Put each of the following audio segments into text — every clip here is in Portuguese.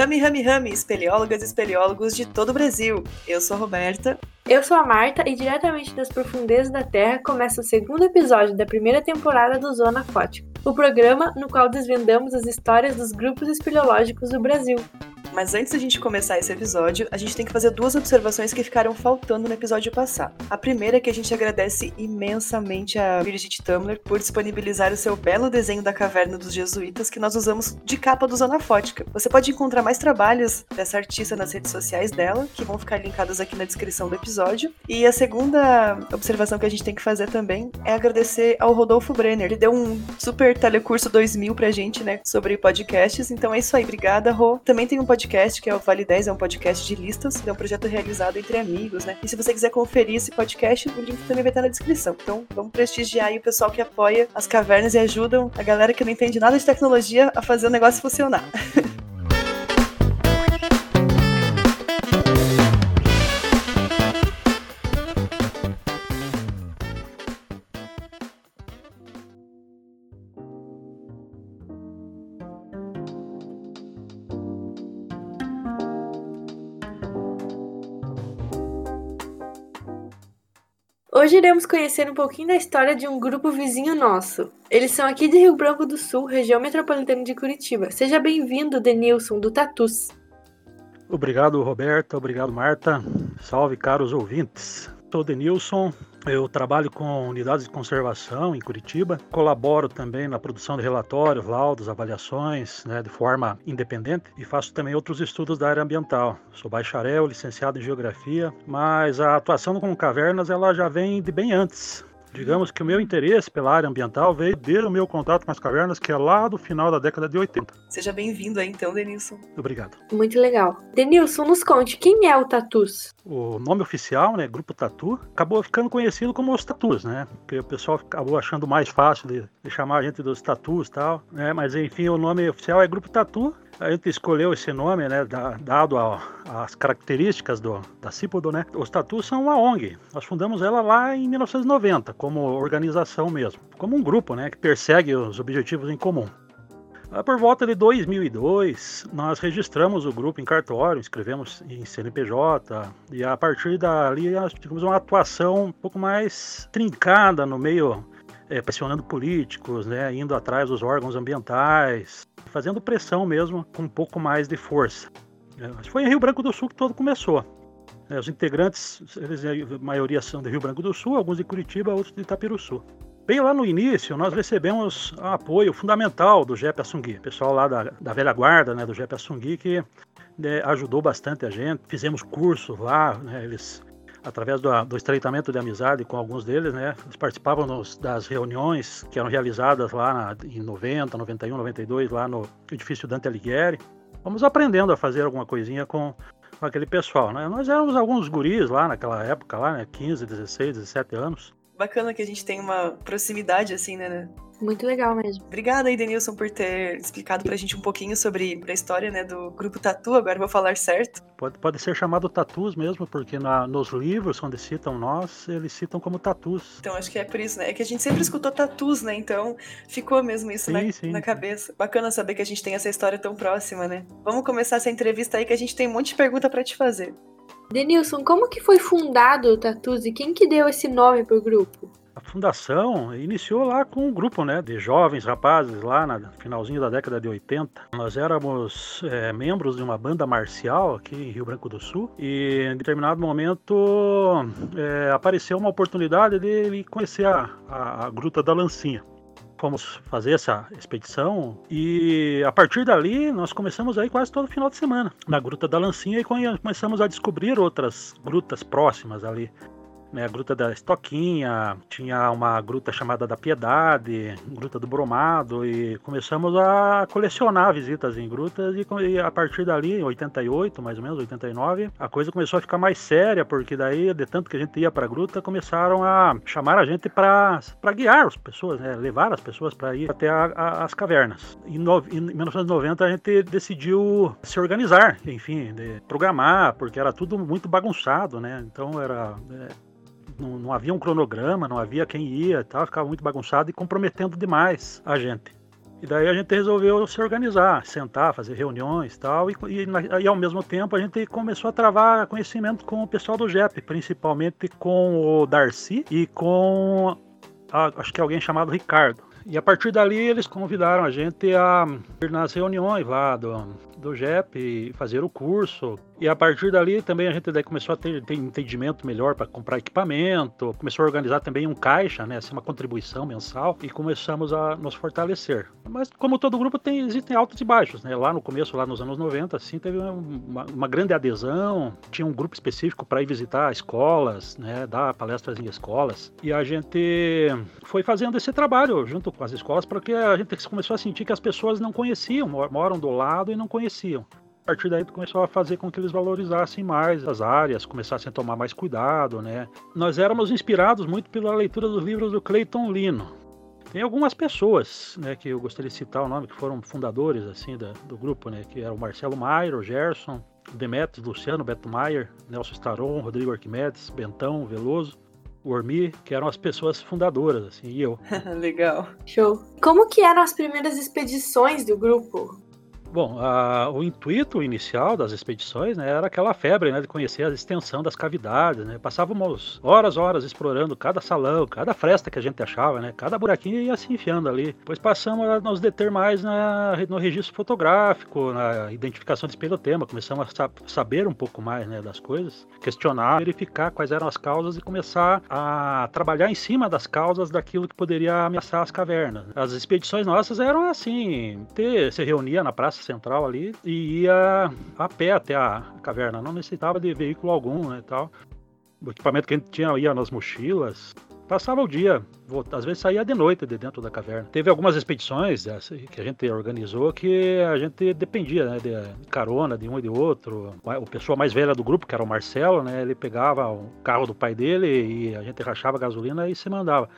Rami Rami Rami, espeleólogas e espeleólogos de todo o Brasil. Eu sou a Roberta. Eu sou a Marta e diretamente das profundezas da Terra começa o segundo episódio da primeira temporada do Zona Fótica, o programa no qual desvendamos as histórias dos grupos espeleológicos do Brasil. Mas antes da gente começar esse episódio, a gente tem que fazer duas observações que ficaram faltando no episódio passado. A primeira é que a gente agradece imensamente a Brigitte Tumler por disponibilizar o seu belo desenho da caverna dos jesuítas que nós usamos de capa do Zona Fótica. Você pode encontrar mais trabalhos dessa artista nas redes sociais dela, que vão ficar linkados aqui na descrição do episódio. E a segunda observação que a gente tem que fazer também é agradecer ao Rodolfo Brenner. Ele deu um super telecurso 2000 pra gente, né, sobre podcasts. Então é isso aí, obrigada, Rô. Também tem um podcast podcast, que é o Vale 10, é um podcast de listas, é um projeto realizado entre amigos, né? E se você quiser conferir esse podcast, o link também vai estar na descrição. Então, vamos prestigiar aí o pessoal que apoia as cavernas e ajudam a galera que não entende nada de tecnologia a fazer o negócio funcionar. Hoje iremos conhecer um pouquinho da história de um grupo vizinho nosso. Eles são aqui de Rio Branco do Sul, região metropolitana de Curitiba. Seja bem-vindo, Denilson, do Tatus. Obrigado, Roberta. Obrigado, Marta. Salve, caros ouvintes. Sou Denilson, eu trabalho com unidades de conservação em Curitiba, colaboro também na produção de relatórios, laudos, avaliações, né, de forma independente e faço também outros estudos da área ambiental. Sou bacharel, licenciado em geografia, mas a atuação com cavernas ela já vem de bem antes. Digamos que o meu interesse pela área ambiental veio desde o meu contato com as cavernas, que é lá do final da década de 80. Seja bem-vindo aí então, Denilson. Obrigado. Muito legal. Denilson, nos conte, quem é o Tatus? O nome oficial, né, Grupo Tatu, acabou ficando conhecido como os Tatus, né? Porque o pessoal acabou achando mais fácil de, de chamar a gente dos Tatus e tal, né? Mas enfim, o nome oficial é Grupo Tatu a gente escolheu esse nome, né, dado as características do, da Cipodo, né? Os Tatus são uma ONG. Nós fundamos ela lá em 1990, como organização mesmo, como um grupo, né, que persegue os objetivos em comum. Por volta de 2002, nós registramos o grupo em cartório, inscrevemos em CNPJ, e a partir dali nós tivemos uma atuação um pouco mais trincada no meio é, pressionando políticos, né, indo atrás dos órgãos ambientais, fazendo pressão mesmo com um pouco mais de força. É, foi em Rio Branco do Sul que tudo começou. É, os integrantes, eles, a maioria são de Rio Branco do Sul, alguns de Curitiba, outros de Itapiruçu. Bem lá no início, nós recebemos apoio fundamental do Jepe Assungui, pessoal lá da, da velha guarda, né, do Jepe Assungui, que né, ajudou bastante a gente. Fizemos cursos lá, né, eles através do, do, estreitamento de amizade com alguns deles, né? Eles participavam nos, das reuniões que eram realizadas lá na, em 90, 91, 92, lá no edifício Dante Alighieri. Vamos aprendendo a fazer alguma coisinha com, com aquele pessoal, né? Nós éramos alguns guris lá naquela época, lá, né? 15, 16, 17 anos. Bacana que a gente tem uma proximidade, assim, né? Muito legal mesmo. Obrigada aí, Denilson, por ter explicado pra gente um pouquinho sobre a história né, do grupo Tatu. Agora vou falar certo. Pode, pode ser chamado Tatus mesmo, porque na, nos livros, onde citam nós, eles citam como Tatus. Então acho que é por isso, né? É que a gente sempre escutou Tatus, né? Então ficou mesmo isso sim, na, sim. na cabeça. Bacana saber que a gente tem essa história tão próxima, né? Vamos começar essa entrevista aí que a gente tem um monte de pergunta para te fazer. Denilson, como que foi fundado o Tatus e quem que deu esse nome pro grupo? A fundação iniciou lá com um grupo né, de jovens rapazes lá no finalzinho da década de 80. Nós éramos é, membros de uma banda marcial aqui em Rio Branco do Sul e em determinado momento é, apareceu uma oportunidade de conhecer a, a, a Gruta da Lancinha fomos fazer essa expedição e a partir dali nós começamos aí quase todo final de semana na Gruta da Lancinha e começamos a descobrir outras grutas próximas ali né, a Gruta da Estoquinha, tinha uma gruta chamada da Piedade, Gruta do Bromado, e começamos a colecionar visitas em grutas, e, e, a partir dali, em 88, mais ou menos, 89, a coisa começou a ficar mais séria, porque daí, de tanto que a gente ia para a gruta, começaram a chamar a gente para guiar as pessoas, né, levar as pessoas para ir até a, a, as cavernas. Em, no, em 1990, a gente decidiu se organizar, enfim, programar, porque era tudo muito bagunçado, né, então era... É, não, não, havia um cronograma, não havia quem ia tal, ficava muito bagunçado e comprometendo demais a gente. E daí a gente resolveu se organizar, sentar, fazer reuniões tal, e tal. E, ao mesmo tempo a gente começou a travar conhecimento com o pessoal do JEP, principalmente com o Darcy e com a, acho que alguém chamado Ricardo. E a partir dali eles convidaram a gente a ir nas reuniões lá do, do JEP e fazer o curso. E a partir dali também a gente começou a ter, ter entendimento melhor para comprar equipamento, começou a organizar também um caixa, né, assim, uma contribuição mensal e começamos a nos fortalecer. Mas como todo grupo tem existem altos e baixos, né? Lá no começo, lá nos anos 90, assim, teve uma, uma grande adesão, tinha um grupo específico para ir visitar escolas, né, dar palestras em escolas. E a gente foi fazendo esse trabalho junto com as escolas porque a gente começou a sentir que as pessoas não conheciam, moram do lado e não conheciam partir daí começou a fazer com que eles valorizassem mais as áreas, começassem a tomar mais cuidado, né? Nós éramos inspirados muito pela leitura dos livros do Clayton Lino. Tem algumas pessoas, né, que eu gostaria de citar o nome, que foram fundadores, assim, da, do grupo, né, que eram o Marcelo Maier, o Gerson, Demetrios, Luciano, Beto Maier, Nelson Staron, Rodrigo Arquimedes, Bentão, Veloso, o Ormi, que eram as pessoas fundadoras, assim, e eu. Legal. Show. Como que eram as primeiras expedições do grupo? Bom, a, o intuito inicial das expedições né, era aquela febre né, de conhecer a extensão das cavidades. Né? Passávamos horas, horas explorando cada salão, cada fresta que a gente achava, né? cada buraquinho ia se enfiando ali. Depois passamos a nos deter mais na, no registro fotográfico, na identificação de espelhotema. Começamos a sa saber um pouco mais né, das coisas, questionar, verificar quais eram as causas e começar a trabalhar em cima das causas daquilo que poderia ameaçar as cavernas. As expedições nossas eram assim: ter, se reunia na praça central ali e ia a pé até a caverna. Não necessitava de veículo algum, né, tal. O equipamento que a gente tinha ia nas mochilas. Passava o dia, às vezes saía de noite de dentro da caverna. Teve algumas expedições que a gente organizou que a gente dependia né, de carona de um e de outro. O pessoa mais velha do grupo, que era o Marcelo, né, ele pegava o carro do pai dele e a gente rachava gasolina e se mandava.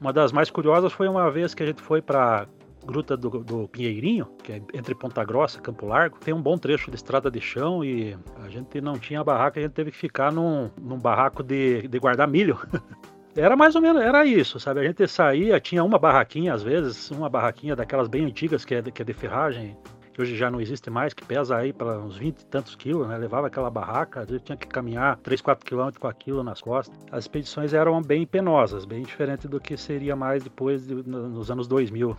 Uma das mais curiosas foi uma vez que a gente foi para Gruta do, do, Pinheirinho, que é entre Ponta Grossa e Campo Largo, tem um bom trecho de estrada de chão e a gente não tinha barraca, a gente teve que ficar num, num barraco de, de guardar milho. Era mais ou menos, era isso, sabe? A gente saía, tinha uma barraquinha às vezes, uma barraquinha daquelas bem antigas que é que é de ferragem, que hoje já não existe mais, que pesa aí para uns 20 e tantos quilos, né? Levava aquela barraca, às vezes tinha que caminhar 3, 4 quilômetros com aquilo nas costas. As expedições eram bem penosas, bem diferente do que seria mais depois de, nos anos 2000.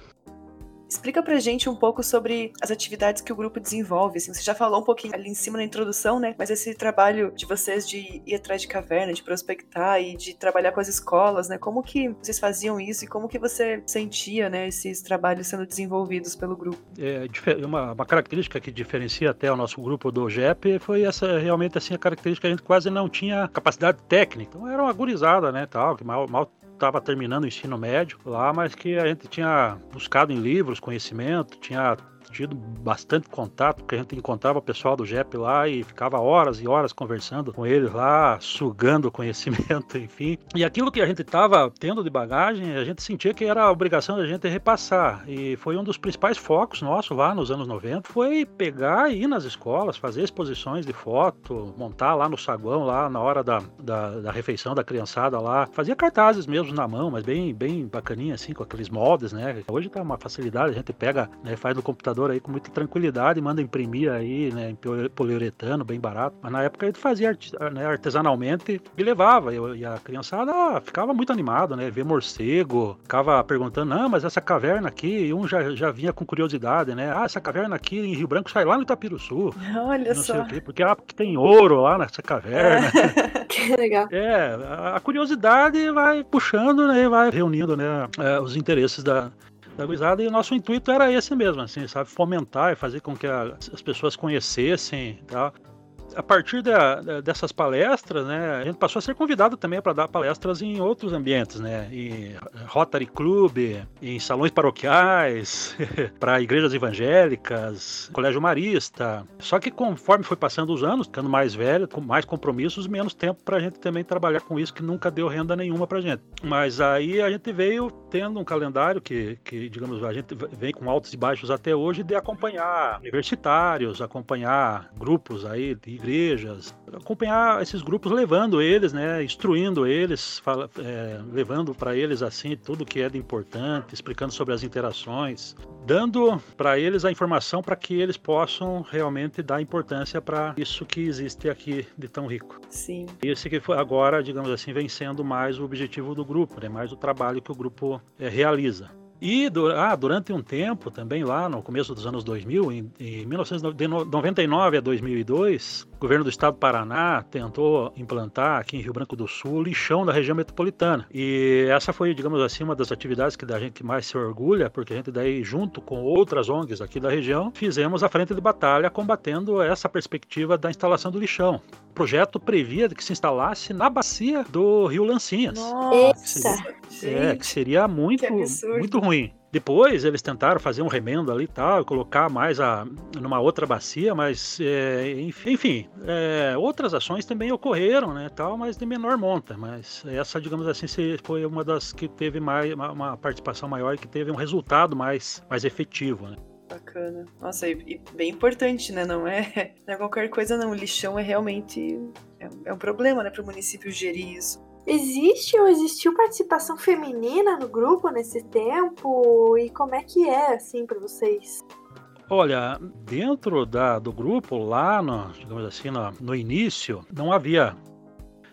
Explica pra gente um pouco sobre as atividades que o grupo desenvolve. Assim, você já falou um pouquinho ali em cima na introdução, né? Mas esse trabalho de vocês de ir atrás de caverna, de prospectar e de trabalhar com as escolas, né? Como que vocês faziam isso e como que você sentia, né, esses trabalhos sendo desenvolvidos pelo grupo? É, uma, uma característica que diferencia até o nosso grupo do GEP foi essa realmente assim a característica que a gente quase não tinha capacidade técnica. Então era uma gurizada, né, tal, que mal, mal estava terminando o ensino médio lá, mas que a gente tinha buscado em livros conhecimento, tinha tido bastante contato, porque a gente encontrava o pessoal do JEP lá e ficava horas e horas conversando com eles lá, sugando conhecimento, enfim. E aquilo que a gente estava tendo de bagagem, a gente sentia que era a obrigação da gente repassar. E foi um dos principais focos nossos lá nos anos 90, foi pegar e ir nas escolas, fazer exposições de foto, montar lá no saguão, lá na hora da, da, da refeição da criançada lá. Fazia cartazes mesmo na mão, mas bem, bem bacaninha, assim, com aqueles moldes, né? Hoje tá uma facilidade, a gente pega, né, faz no computador aí com muita tranquilidade, manda imprimir aí, né, em poliuretano, bem barato. Mas na época ele fazia né, artesanalmente e levava. E a criançada ficava muito animada, né? Ver morcego, ficava perguntando, não, mas essa caverna aqui, e um já, já vinha com curiosidade, né? Ah, essa caverna aqui em Rio Branco sai lá no Itapiruçu. Olha não só. Quê, porque, ah, porque tem ouro lá nessa caverna. É. que legal. É, a curiosidade vai puxando, né? Vai reunindo, né? É, os interesses da, da gurizada e o nosso intuito era esse mesmo, assim, sabe? Fomentar e fazer com que a, as pessoas conhecessem e tal a partir da, dessas palestras, né, a gente passou a ser convidado também para dar palestras em outros ambientes, né, em Rotary Club, em salões paroquiais, para igrejas evangélicas, colégio marista. Só que conforme foi passando os anos, ficando mais velho, com mais compromissos, menos tempo para a gente também trabalhar com isso que nunca deu renda nenhuma para gente. Mas aí a gente veio tendo um calendário que, que, digamos, a gente vem com altos e baixos até hoje de acompanhar universitários, acompanhar grupos aí de igrejas, acompanhar esses grupos, levando eles, né, instruindo eles, fala, é, levando para eles assim tudo que é de importante, explicando sobre as interações, dando para eles a informação para que eles possam realmente dar importância para isso que existe aqui de tão rico. Sim. Esse que foi agora, digamos assim, vem sendo mais o objetivo do grupo, né, mais o trabalho que o grupo é, realiza. E ah, durante um tempo, também lá no começo dos anos 2000, em, em 1999 a 2002, o governo do estado do Paraná tentou implantar aqui em Rio Branco do Sul lixão da região metropolitana. E essa foi, digamos assim, uma das atividades que a gente mais se orgulha, porque a gente daí, junto com outras ONGs aqui da região, fizemos a frente de batalha combatendo essa perspectiva da instalação do lixão. O projeto previa que se instalasse na bacia do Rio Lancinhas. Nossa! É, que seria muito, que muito ruim. Depois eles tentaram fazer um remendo ali e tal, colocar mais a, numa outra bacia, mas é, enfim, é, outras ações também ocorreram, né, tal, mas de menor monta. Mas essa, digamos assim, foi uma das que teve mais uma, participação maior e que teve um resultado mais, mais efetivo, né. Bacana. Nossa, e, e, bem importante, né? Não é, não é qualquer coisa, não. O lixão é realmente é, é um problema, né, para o município gerir isso. Existe ou existiu participação feminina no grupo nesse tempo? E como é que é, assim, para vocês? Olha, dentro da, do grupo, lá no, digamos assim, no, no início, não havia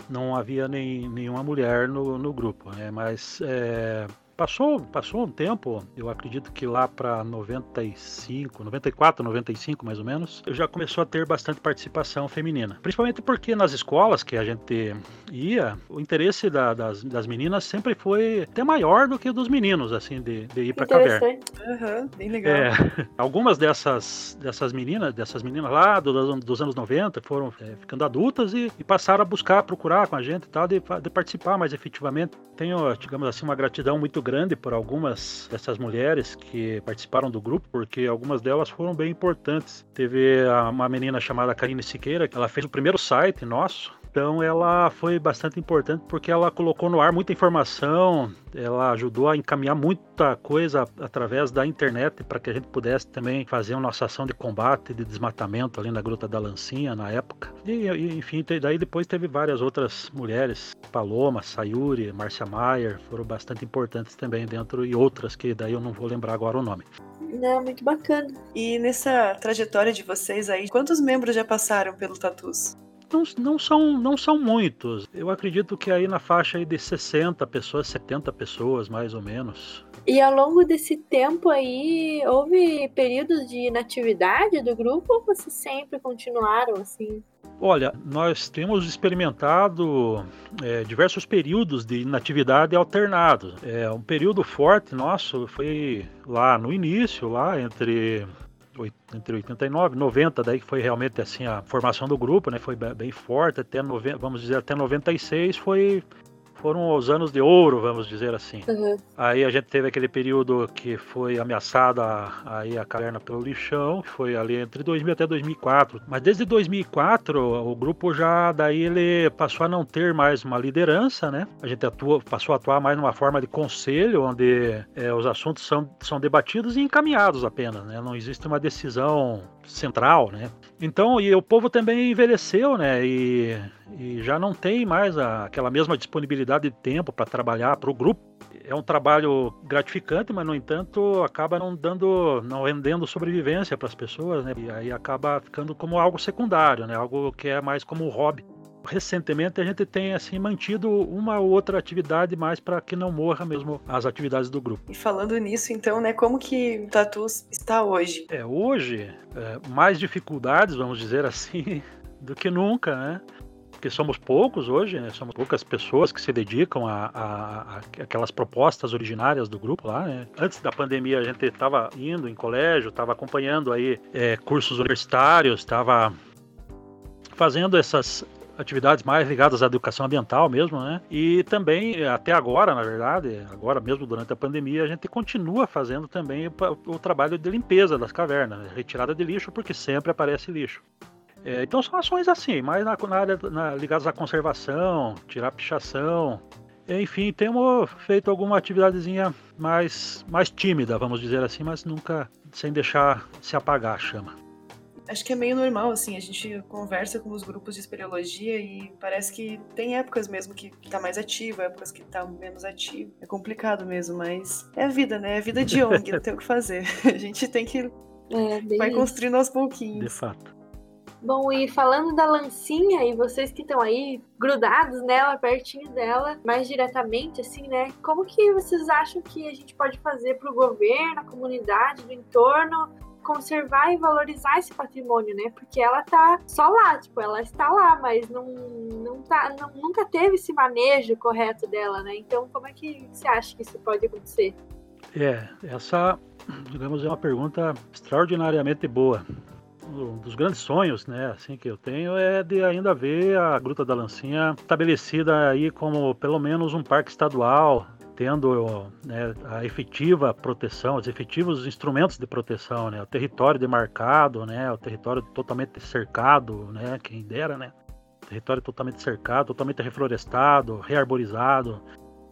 não havia nem, nenhuma mulher no, no grupo, né? mas é, Passou, passou um tempo, eu acredito que lá para 95, 94, 95 mais ou menos, já começou a ter bastante participação feminina. Principalmente porque nas escolas que a gente ia, o interesse da, das, das meninas sempre foi até maior do que dos meninos, assim, de, de ir para caverna. Uhum, bem legal. É, algumas dessas, dessas meninas, dessas meninas lá do, dos anos 90 foram é, ficando adultas e, e, passaram a buscar, procurar com a gente e tal, de, de participar mais efetivamente. Tenho, digamos assim, uma gratidão muito grande grande por algumas dessas mulheres que participaram do grupo, porque algumas delas foram bem importantes. Teve uma menina chamada Karine Siqueira, que ela fez o primeiro site nosso, então ela foi bastante importante porque ela colocou no ar muita informação, ela ajudou a encaminhar muita coisa através da internet para que a gente pudesse também fazer uma nossa ação de combate, de desmatamento ali na Gruta da Lancinha na época. E, enfim, daí depois teve várias outras mulheres, Paloma, Sayuri, Márcia Maier, foram bastante importantes também dentro e outras que daí eu não vou lembrar agora o nome. Não, muito bacana. E nessa trajetória de vocês aí, quantos membros já passaram pelo Tatus? Não, não, são, não são muitos. Eu acredito que aí na faixa aí de 60 pessoas, 70 pessoas, mais ou menos. E ao longo desse tempo aí, houve períodos de inatividade do grupo ou vocês sempre continuaram assim? Olha, nós temos experimentado é, diversos períodos de inatividade alternados. É, um período forte nosso foi lá no início, lá entre entre 89 e 90, daí que foi realmente assim a formação do grupo, né? Foi bem forte, até vamos dizer até 96 foi foram os anos de ouro, vamos dizer assim. Uhum. Aí a gente teve aquele período que foi ameaçada aí a caverna pelo lixão, que foi ali entre 2000 até 2004. Mas desde 2004 o grupo já daí ele passou a não ter mais uma liderança, né? A gente atua, passou a atuar mais numa forma de conselho, onde é, os assuntos são, são debatidos e encaminhados apenas, né? Não existe uma decisão central, né? Então, e o povo também envelheceu, né? E, e já não tem mais a, aquela mesma disponibilidade de tempo para trabalhar para o grupo. É um trabalho gratificante, mas no entanto acaba não dando, não rendendo sobrevivência para as pessoas, né? E aí acaba ficando como algo secundário, né? Algo que é mais como um hobby. Recentemente a gente tem assim mantido uma ou outra atividade mais para que não morra mesmo as atividades do grupo. E falando nisso, então, né, como que o Tatus está hoje? É, hoje, é, mais dificuldades, vamos dizer assim, do que nunca, né? Porque somos poucos hoje, né? somos poucas pessoas que se dedicam a, a, a, aquelas propostas originárias do grupo lá. Né? Antes da pandemia a gente estava indo em colégio, estava acompanhando aí é, cursos universitários, estava fazendo essas atividades mais ligadas à educação ambiental mesmo, né? E também, até agora, na verdade, agora mesmo durante a pandemia, a gente continua fazendo também o, o trabalho de limpeza das cavernas, né? retirada de lixo, porque sempre aparece lixo. É, então são ações assim, mais na, na área na, ligadas à conservação, tirar pichação. Enfim, temos feito alguma atividadezinha mais, mais tímida, vamos dizer assim, mas nunca sem deixar se apagar a chama. Acho que é meio normal, assim, a gente conversa com os grupos de espeleologia e parece que tem épocas mesmo que, que tá mais ativo, épocas que tá menos ativo. É complicado mesmo, mas é a vida, né? É a vida de ONG, não tem o que fazer. A gente tem que. É, vai construindo aos pouquinhos. De fato. Bom, e falando da lancinha, e vocês que estão aí grudados nela, pertinho dela, mais diretamente, assim, né? Como que vocês acham que a gente pode fazer para o governo, a comunidade do entorno, conservar e valorizar esse patrimônio, né? Porque ela tá só lá, tipo, ela está lá, mas não, não tá, não, nunca teve esse manejo correto dela, né? Então, como é que você acha que isso pode acontecer? É, essa, digamos, é uma pergunta extraordinariamente boa. Um dos grandes sonhos, né, assim que eu tenho é de ainda ver a Gruta da Lancinha estabelecida aí como pelo menos um parque estadual, tendo né, a efetiva proteção, os efetivos instrumentos de proteção, né, o território demarcado, né, o território totalmente cercado, né, quem dera, né, território totalmente cercado, totalmente reflorestado, rearborizado,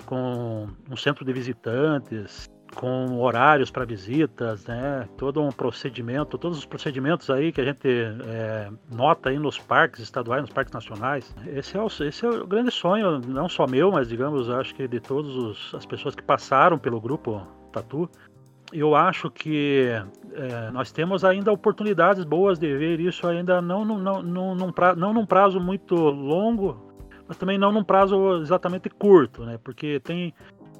com um centro de visitantes, com horários para visitas, né? Todo um procedimento, todos os procedimentos aí que a gente é, nota aí nos parques estaduais, nos parques nacionais. Esse é, o, esse é o grande sonho, não só meu, mas digamos, acho que de todas as pessoas que passaram pelo grupo Tatu. Eu acho que é, nós temos ainda oportunidades boas de ver isso ainda não, não, não, não, num prazo, não num prazo muito longo, mas também não num prazo exatamente curto, né? Porque tem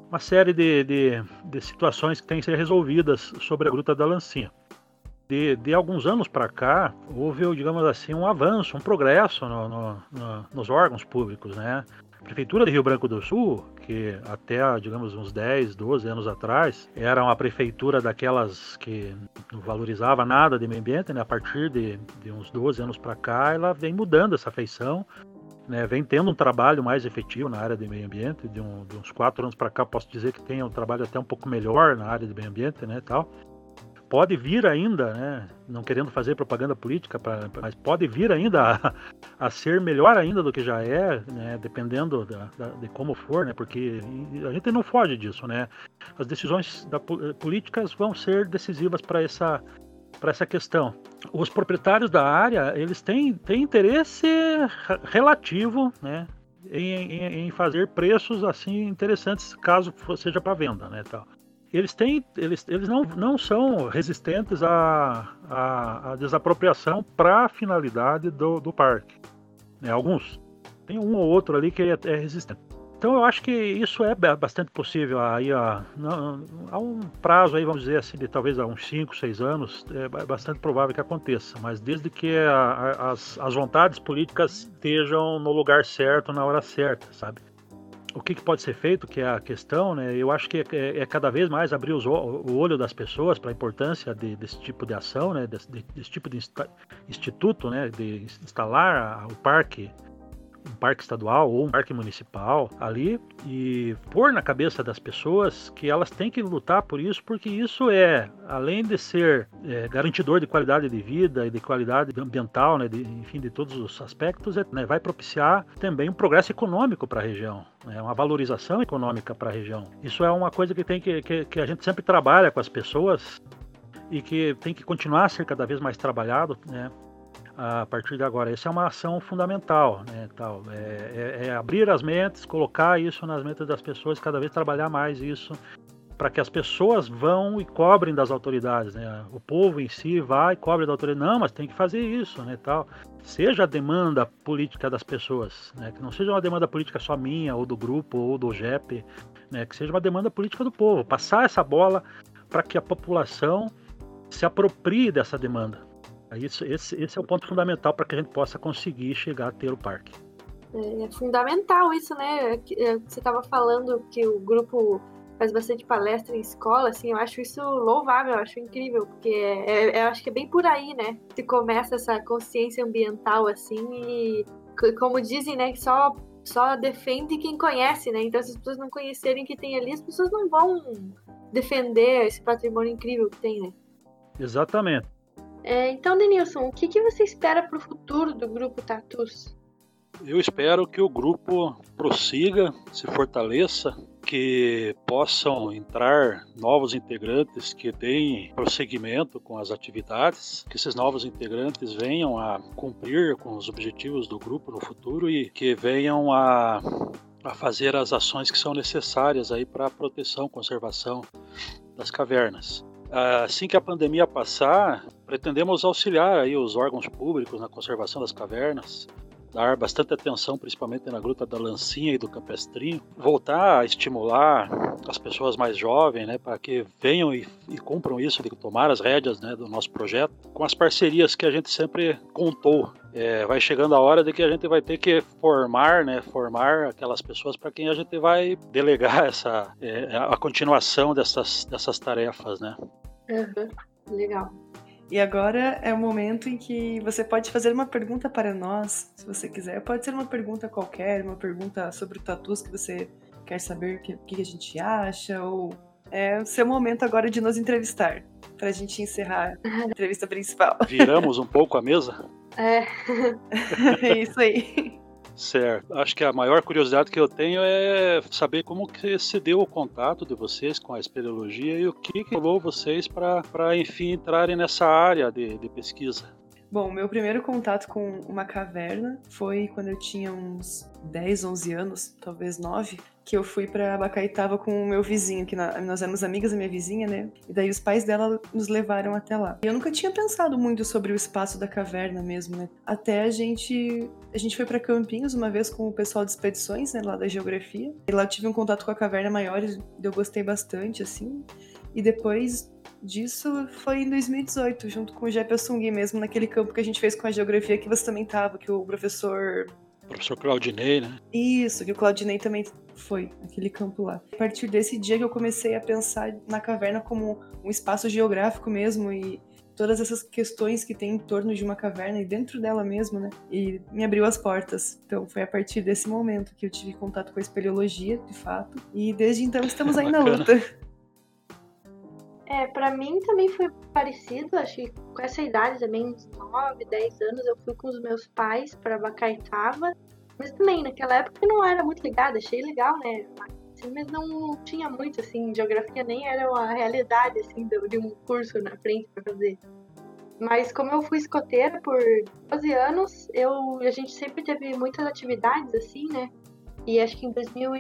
uma série de, de, de, situações que têm que ser resolvidas sobre a Gruta da Lancinha. De, de alguns anos para cá, houve, digamos assim, um avanço, um progresso no, no, no, nos órgãos públicos, né? A Prefeitura de Rio Branco do Sul, que até, digamos, uns 10, 12 anos atrás, era uma prefeitura daquelas que não valorizava nada de meio ambiente, né? A partir de, de uns 12 anos para cá, ela vem mudando essa feição né, vem tendo um trabalho mais efetivo na área de meio ambiente. De, um, de uns quatro anos para cá, posso dizer que tem um trabalho até um pouco melhor na área de meio ambiente, né, tal. Pode vir ainda, né, não querendo fazer propaganda política, pra, mas pode vir ainda a, a, ser melhor ainda do que já é, né, dependendo da, da, de como for, né, porque a gente não foge disso, né. As decisões da, políticas vão ser decisivas para essa para essa questão. Os proprietários da área, eles têm, têm interesse relativo, né, em, em, em fazer preços assim interessantes, caso seja para venda, né, tal. Eles têm, eles, eles não, não são resistentes à, à, à desapropriação para a finalidade do, do parque. Né, alguns. Tem um ou outro ali que é, é resistente. Então eu acho que isso é bastante possível aí há, um prazo aí, vamos dizer assim, de talvez uns 5, 6 anos, é bastante provável que aconteça, mas desde que a, a, as, as vontades políticas estejam no lugar certo, na hora certa, sabe? O que, que pode ser feito, que é a questão, né? Eu acho que é, é, é cada vez mais abrir os, o olho das pessoas para a importância de, desse tipo de ação, né? Desse, desse tipo de instituto, né? De instalar o parque um parque estadual ou um parque municipal ali e pôr na cabeça das pessoas que elas têm que lutar por isso, porque isso é, além de ser é, garantidor de qualidade de vida e de qualidade ambiental, né, de, enfim, de todos os aspectos, é, né, vai propiciar também um progresso econômico para a região, né, uma valorização econômica para a região. Isso é uma coisa que tem que, que, que a gente sempre trabalha com as pessoas e que tem que continuar a ser cada vez mais trabalhado, né? A partir de agora. Essa é uma ação fundamental, né, tal. É, é, é, abrir as mentes, colocar isso nas mentes das pessoas, cada vez trabalhar mais isso, para que as pessoas vão e cobrem das autoridades, né? O povo em si vai e cobre da autoridade. Não, mas tem que fazer isso, né, tal. Seja a demanda política das pessoas, né, que não seja uma demanda política só minha, ou do grupo, ou do JEP, né, que seja uma demanda política do povo. Passar essa bola para que a população se aproprie dessa demanda. Isso, esse, esse é o ponto fundamental para que a gente possa conseguir chegar a ter o parque. É, é fundamental isso, né? É, você estava falando que o grupo faz bastante palestra em escola, assim, eu acho isso louvável, eu acho incrível, porque é, é, eu acho que é bem por aí, né? Se começa essa consciência ambiental, assim, e como dizem, né, que só, só defende quem conhece, né? Então, se as pessoas não conhecerem que tem ali, as pessoas não vão defender esse patrimônio incrível que tem, né? Exatamente. É, então, Denilson, o que, que você espera para o futuro do grupo Tatus? Eu espero que o grupo prossiga, se fortaleça, que possam entrar novos integrantes que deem prosseguimento com as atividades, que esses novos integrantes venham a cumprir com os objetivos do grupo no futuro e que venham a a fazer as ações que são necessárias aí para a proteção, conservação das cavernas. Assim que a pandemia passar, pretendemos auxiliar aí os órgãos públicos na conservação das cavernas, dar bastante atenção, principalmente na Gruta da Lancinha e do Campestrinho, voltar a estimular as pessoas mais jovens, né, para que venham e, e, cumpram isso, de tomar as rédeas né, do nosso projeto, com as parcerias que a gente sempre contou. É, vai chegando a hora de que a gente vai ter que formar, né, formar aquelas pessoas para quem a gente vai delegar essa, é, a continuação dessas, dessas tarefas, né. Uhum. Legal. E agora é o momento em que você pode fazer uma pergunta para nós, se você quiser. Pode ser uma pergunta qualquer, uma pergunta sobre o tatus que você quer saber o que, que, a gente acha, ou é o seu momento agora de nos entrevistar, para a gente encerrar a entrevista principal. Viramos um pouco a mesa? É. é isso aí. Certo. Acho que a maior curiosidade que eu tenho é saber como que se deu o contato de vocês com a espeleologia e o que, que levou vocês para, enfim, entrarem nessa área de, de pesquisa. Bom, meu primeiro contato com uma caverna foi quando eu tinha uns 10, 11 anos, talvez 9 que eu fui para Bacaitava com o meu vizinho, que nós éramos amigas da minha vizinha, né? E daí os pais dela nos levaram até lá. E eu nunca tinha pensado muito sobre o espaço da caverna mesmo, né? Até a gente a gente foi para Campinhos uma vez com o pessoal de expedições, né, lá da geografia. E lá eu tive um contato com a caverna maior e eu gostei bastante assim. E depois disso foi em 2018, junto com o Jefferson Gui mesmo, naquele campo que a gente fez com a geografia que você também tava, que o professor Professor Claudinei, né? Isso, que o Claudinei também foi, aquele campo lá. A partir desse dia que eu comecei a pensar na caverna como um espaço geográfico mesmo e todas essas questões que tem em torno de uma caverna e dentro dela mesmo, né? E me abriu as portas. Então foi a partir desse momento que eu tive contato com a espeleologia, de fato. E desde então estamos aí na luta. É, pra mim também foi parecido, acho que com essa idade também, uns 9, 10 anos, eu fui com os meus pais pra Bacaitava. Mas também, naquela época não era muito ligada, achei legal, né? Assim, mas não tinha muito, assim, geografia nem era uma realidade, assim, de um curso na frente pra fazer. Mas como eu fui escoteira por 12 anos, eu, a gente sempre teve muitas atividades, assim, né? E acho que em 2000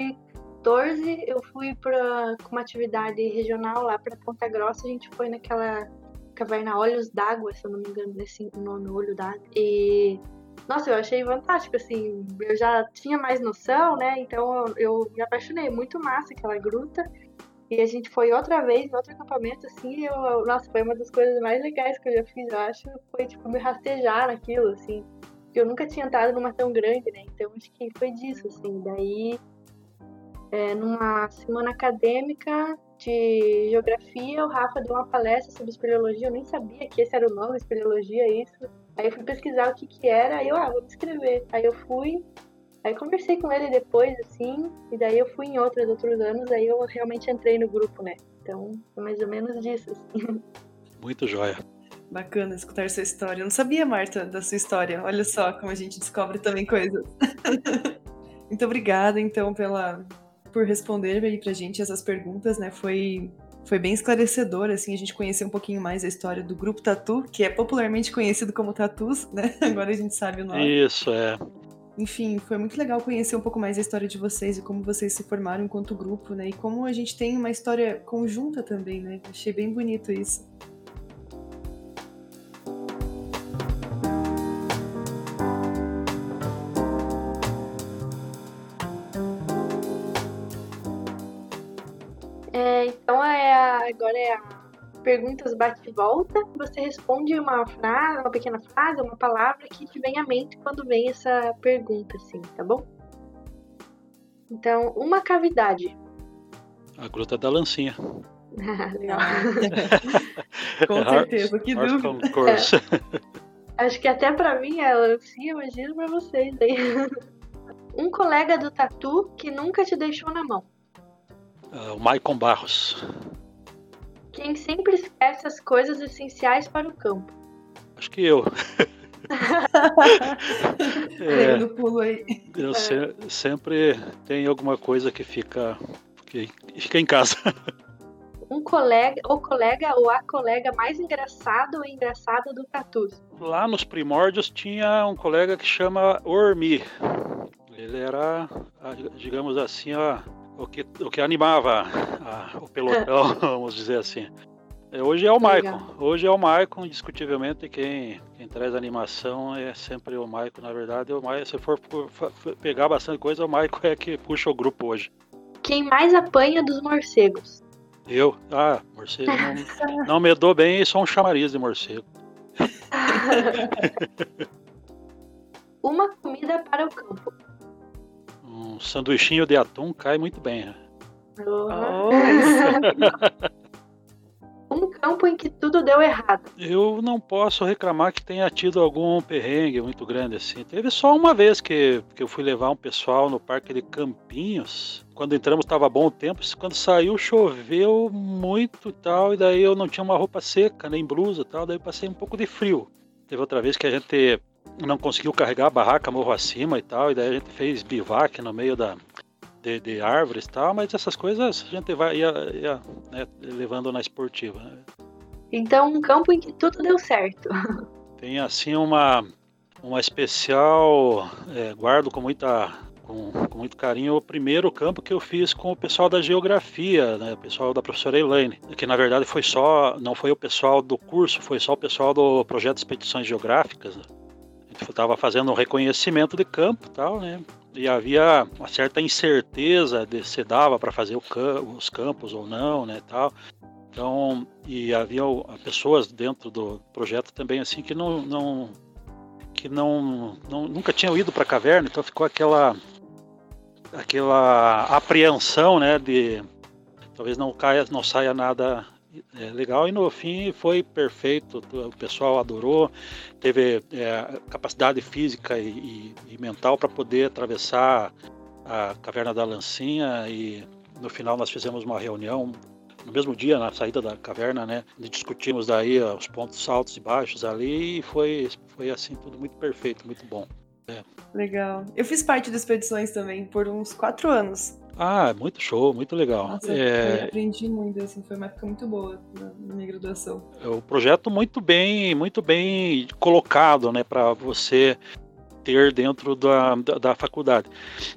2014 eu fui para uma atividade regional lá para Ponta Grossa. A gente foi naquela caverna Olhos d'Água, se eu não me engano, desse nome, Olho d'Água. E nossa, eu achei fantástico, assim, eu já tinha mais noção, né? Então eu, me apaixonei, muito massa aquela gruta. E a gente foi outra vez em outro acampamento, assim, eu, nossa, foi uma das coisas mais legais que eu já fiz, eu acho, foi, tipo, me rastejar naquilo, assim, eu nunca tinha entrado numa tão grande, né, então acho que foi disso, assim, daí é, numa semana acadêmica de geografia, o Rafa deu uma palestra sobre espeleologia, eu nem sabia que esse era o nome, espeleologia, isso. Aí eu fui pesquisar o que que era, aí eu, ah, vou me inscrever. Aí eu fui, aí conversei com ele depois, assim, e daí eu fui em outros, outros anos, aí eu realmente entrei no grupo, né? Então, foi mais ou menos disso, assim. Muito jóia. Bacana escutar sua história. Eu não sabia, Marta, da sua história. Olha só como a gente descobre também coisas. Muito obrigada, então, pela, por responder aí pra gente essas perguntas, né? Foi foi bem esclarecedor, assim, a gente conhecer um pouquinho mais a história do grupo Tatu, que é popularmente conhecido como Tatus, né? Agora a gente sabe o nome. Isso, é. Enfim, foi muito legal conhecer um pouco mais a história de vocês e como vocês se formaram enquanto grupo, né? E como a gente tem uma história conjunta também, né? Achei bem bonito isso. Agora é a perguntas bate-volta. Você responde uma frase, uma pequena frase, uma palavra que te vem à mente quando vem essa pergunta, assim, tá bom? Então, uma cavidade. A gruta da lancinha. Legal. Com certeza, que dúvida. É. Acho que até pra mim é lancinha, imagino pra vocês aí. Um colega do tatu que nunca te deixou na mão. Uh, o Maicon Barros. Quem sempre esquece as coisas essenciais para o campo? Acho que eu. é, pulo aí. Eu é. se, sempre tem alguma coisa que fica fiquei em casa. Um colega, o colega ou a colega mais engraçado ou engraçada do Tatus? Lá nos primórdios tinha um colega que chama Ormi. Ele era, digamos assim, ó, o, que, o que animava a, o pelotão, vamos dizer assim. É, hoje é o Maicon. Hoje é o Maicon, indiscutivelmente, quem, quem traz animação é sempre o Maicon. Na verdade, o Maicon, se for pegar bastante coisa, o Maicon é que puxa o grupo hoje. Quem mais apanha dos morcegos? Eu? Ah, morcego não, não me dou bem e sou um chamariz de morcego. Uma comida para o campo. Um sanduichinho de atum cai muito bem. Né? Oh. um campo em que tudo deu errado. Eu não posso reclamar que tenha tido algum perrengue muito grande assim. Teve só uma vez que, que eu fui levar um pessoal no Parque de Campinhos. Quando entramos estava bom o tempo, quando saiu choveu muito e tal, e daí eu não tinha uma roupa seca, nem blusa e tal, daí passei um pouco de frio. Teve outra vez que a gente não conseguiu carregar a barraca morro acima e tal, e daí a gente fez bivac no meio da, de, de árvores e tal, mas essas coisas a gente vai ia, ia né, levando na esportiva. Né? Então, um campo em que tudo deu certo. Tem assim uma, uma especial, é, guardo com muita com, com, muito carinho o primeiro campo que eu fiz com o pessoal da geografia, né, o pessoal da professora Elaine, que na verdade foi só, não foi o pessoal do curso, foi só o pessoal do projeto de expedições geográficas. Né. Estava fazendo um reconhecimento de campo, tal, né? e havia uma certa incerteza de se dava para fazer os campos ou não, né, tal. Então, e havia pessoas dentro do projeto também assim que não, não que não, não nunca tinham ido para a caverna, então ficou aquela aquela apreensão, né, de talvez não caia, não saia nada é, legal e no fim foi perfeito. O pessoal adorou, teve é, capacidade física e, e, e mental para poder atravessar a caverna da Lancinha e no final nós fizemos uma reunião no mesmo dia na saída da caverna, né? Discutimos daí os pontos altos e baixos ali e foi foi assim tudo muito perfeito, muito bom. É. Legal. Eu fiz parte das expedições também por uns quatro anos. Ah, muito show, muito legal. Nossa, é... aprendi muito, assim, foi uma época muito boa na, na minha graduação. É um projeto muito bem, muito bem colocado, né, para você ter dentro da, da, da faculdade.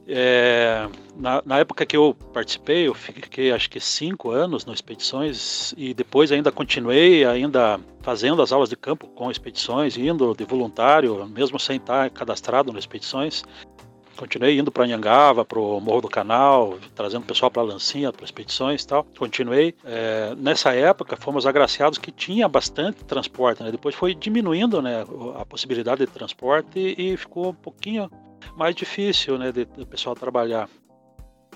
É, na, na, época que eu participei, eu fiquei acho que cinco anos nas expedições e depois ainda continuei ainda fazendo as aulas de campo com expedições, indo de voluntário, mesmo sem estar cadastrado nas expedições continuei indo para Anhangava, para o Morro do Canal, trazendo pessoal para Lancinha, para expedições e tal. Continuei. É, nessa época, fomos agraciados que tinha bastante transporte. Né? Depois foi diminuindo né, a possibilidade de transporte e, e ficou um pouquinho mais difícil né, de, de pessoal trabalhar.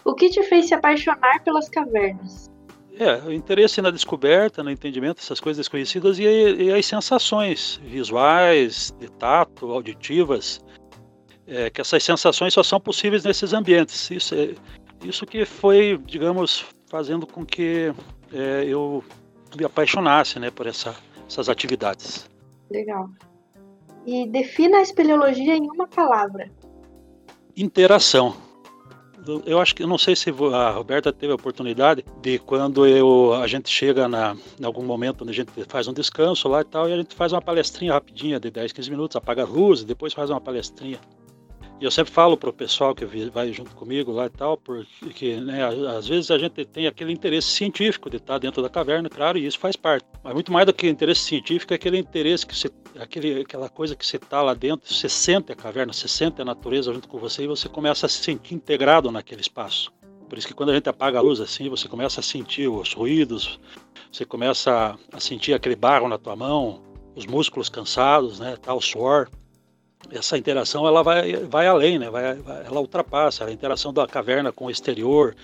O que te fez se apaixonar pelas cavernas? É, o interesse na descoberta, no entendimento dessas coisas desconhecidas e, e as sensações visuais, de tato, auditivas, é, que essas sensações só são possíveis nesses ambientes. Isso, é, isso que foi, digamos, fazendo com que é, eu me apaixonasse né, por essa, essas atividades. Legal. E defina a espeleologia em uma palavra. Interação. Eu acho que eu não sei se a Roberta teve a oportunidade de quando eu, a gente chega na, em algum momento onde a gente faz um descanso lá e tal, e a gente faz uma palestrinha rapidinha de 10, 15 minutos, apaga a luz e depois faz uma palestrinha. E eu sempre falo para o pessoal que vai junto comigo lá e tal, porque né, às vezes a gente tem aquele interesse científico de estar dentro da caverna, claro, e isso faz parte. Mas muito mais do que interesse científico é aquele interesse que você, aquele, aquela coisa que você está lá dentro, você sente a caverna, você sente a natureza junto com você e você começa a se sentir integrado naquele espaço. Por isso que quando a gente apaga a luz assim, você começa a sentir os ruídos, você começa a sentir aquele barro na tua mão, os músculos cansados, né, tal, suor essa interação ela vai, vai além, né? Vai, ela ultrapassa a interação da caverna com o exterior,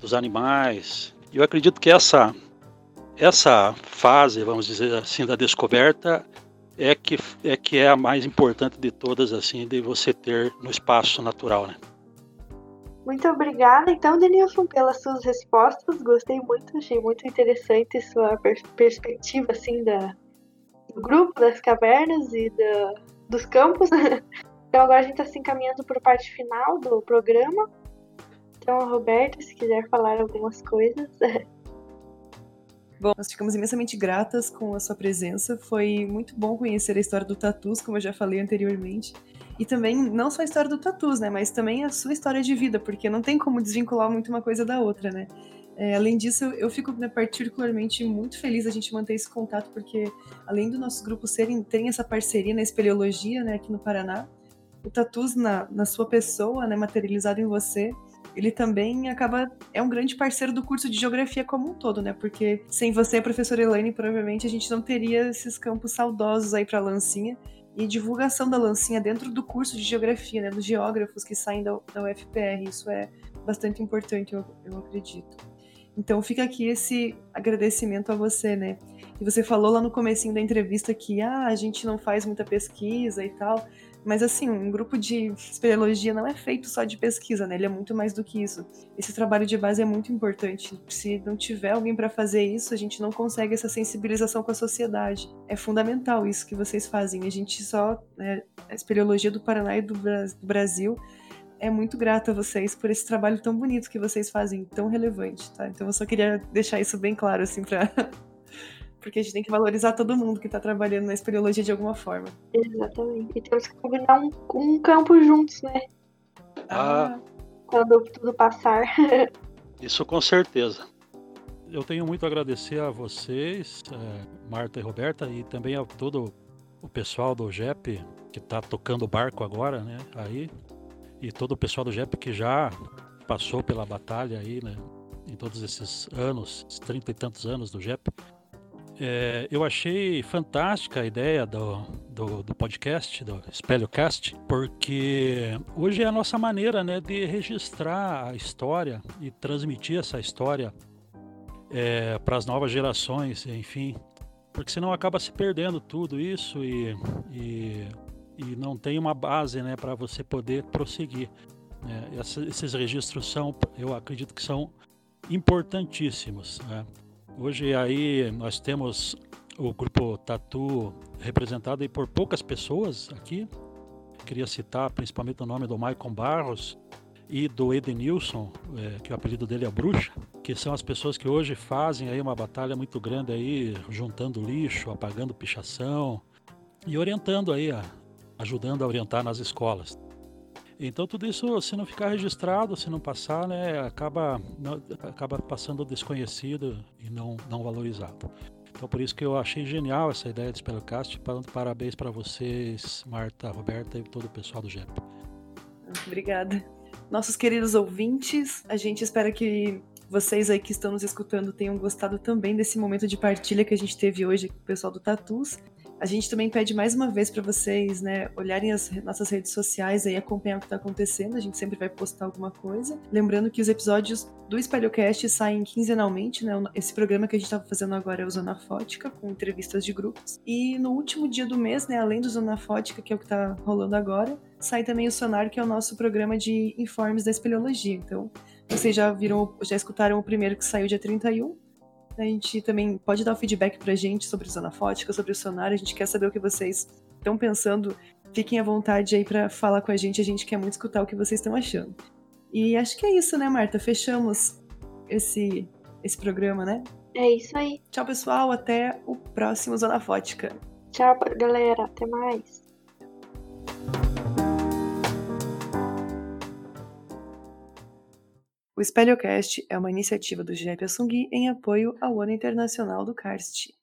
dos animais. Eu acredito que essa essa fase, vamos dizer assim, da descoberta é que é que é a mais importante de todas, assim, de você ter no espaço natural, né? Muito obrigada, então, Denilson, pelas suas respostas. Gostei muito, achei muito interessante sua perspectiva, assim, da, do grupo das cavernas e da, dos campos. então agora a gente está se encaminhando para a parte final do programa. Então, Roberto, se quiser falar algumas coisas. Bom, nós ficamos imensamente gratas com a sua presença. Foi muito bom conhecer a história do Tatus, como eu já falei anteriormente. E também, não só a história do Tatus, né? Mas também a sua história de vida, porque não tem como desvincular muito uma coisa da outra, né? É, além disso, eu fico né, particularmente muito feliz a gente manter esse contato, porque além do nosso grupo serem, terem essa parceria na espeleologia, né, aqui no Paraná, o Tatus na, na sua pessoa, né, materializado em você, ele também acaba é um grande parceiro do curso de geografia como um todo, né? Porque sem você, professora Elaine, provavelmente a gente não teria esses campos saudosos aí para Lancinha e divulgação da Lancinha dentro do curso de geografia, né? Dos geógrafos que saem da, da UFPR. Isso é bastante importante, eu, eu acredito. Então fica aqui esse agradecimento a você, né? E você falou lá no comecinho da entrevista que ah, a gente não faz muita pesquisa e tal. Mas assim, um grupo de espeleologia não é feito só de pesquisa, né? Ele é muito mais do que isso. Esse trabalho de base é muito importante. Se não tiver alguém para fazer isso, a gente não consegue essa sensibilização com a sociedade. É fundamental isso que vocês fazem. A gente só, né, a espeleologia do Paraná e do Brasil é muito grata a vocês por esse trabalho tão bonito que vocês fazem, tão relevante, tá? Então eu só queria deixar isso bem claro, assim, pra porque a gente tem que valorizar todo mundo que está trabalhando na espeleologia de alguma forma. Exatamente. E temos que combinar um, um campo juntos, né? Ah. Quando tudo passar. Isso com certeza. Eu tenho muito a agradecer a vocês, é, Marta e Roberta, e também a todo o pessoal do JEP que está tocando o barco agora, né? Aí. E todo o pessoal do JEP que já passou pela batalha aí, né? Em todos esses anos, trinta e tantos anos do JEP. É, eu achei fantástica a ideia do, do, do podcast, do Espelhocast, porque hoje é a nossa maneira né, de registrar a história e transmitir essa história é, para as novas gerações, enfim, porque senão acaba se perdendo tudo isso e, e, e não tem uma base né, para você poder prosseguir. É, esses registros são, eu acredito que são importantíssimos. Né? Hoje aí nós temos o grupo Tatu representado aí por poucas pessoas aqui. Queria citar principalmente o nome do Maicon Barros e do Edenilson, é, que o apelido dele é Bruxa, que são as pessoas que hoje fazem aí uma batalha muito grande aí, juntando lixo, apagando pichação e orientando aí, ajudando a orientar nas escolas. Então tudo isso, se não ficar registrado, se não passar, né, acaba, não, acaba passando desconhecido e não, não valorizado. Então por isso que eu achei genial essa ideia do Spellcast. Parabéns para vocês, Marta, Roberta e todo o pessoal do GEP. Obrigada. Nossos queridos ouvintes, a gente espera que vocês aí que estão nos escutando tenham gostado também desse momento de partilha que a gente teve hoje com o pessoal do Tatus. A gente também pede mais uma vez para vocês, né, olharem as nossas redes sociais e acompanhar o que está acontecendo. A gente sempre vai postar alguma coisa. Lembrando que os episódios do Espelhocast saem quinzenalmente, né? Esse programa que a gente estava fazendo agora é o Zona Fótica, com entrevistas de grupos. E no último dia do mês, né, além do Zona Fótica, que é o que está rolando agora, sai também o Sonar, que é o nosso programa de informes da espeleologia. Então, vocês já viram, já escutaram o primeiro que saiu dia 31, a gente também pode dar o feedback pra gente sobre Zona Fótica, sobre o Sonar. A gente quer saber o que vocês estão pensando. Fiquem à vontade aí para falar com a gente. A gente quer muito escutar o que vocês estão achando. E acho que é isso, né, Marta? Fechamos esse, esse programa, né? É isso aí. Tchau, pessoal. Até o próximo Zona Fótica. Tchau, galera. Até mais. O Espelhocast é uma iniciativa do GEP Assungui em apoio ao Ano Internacional do Karst.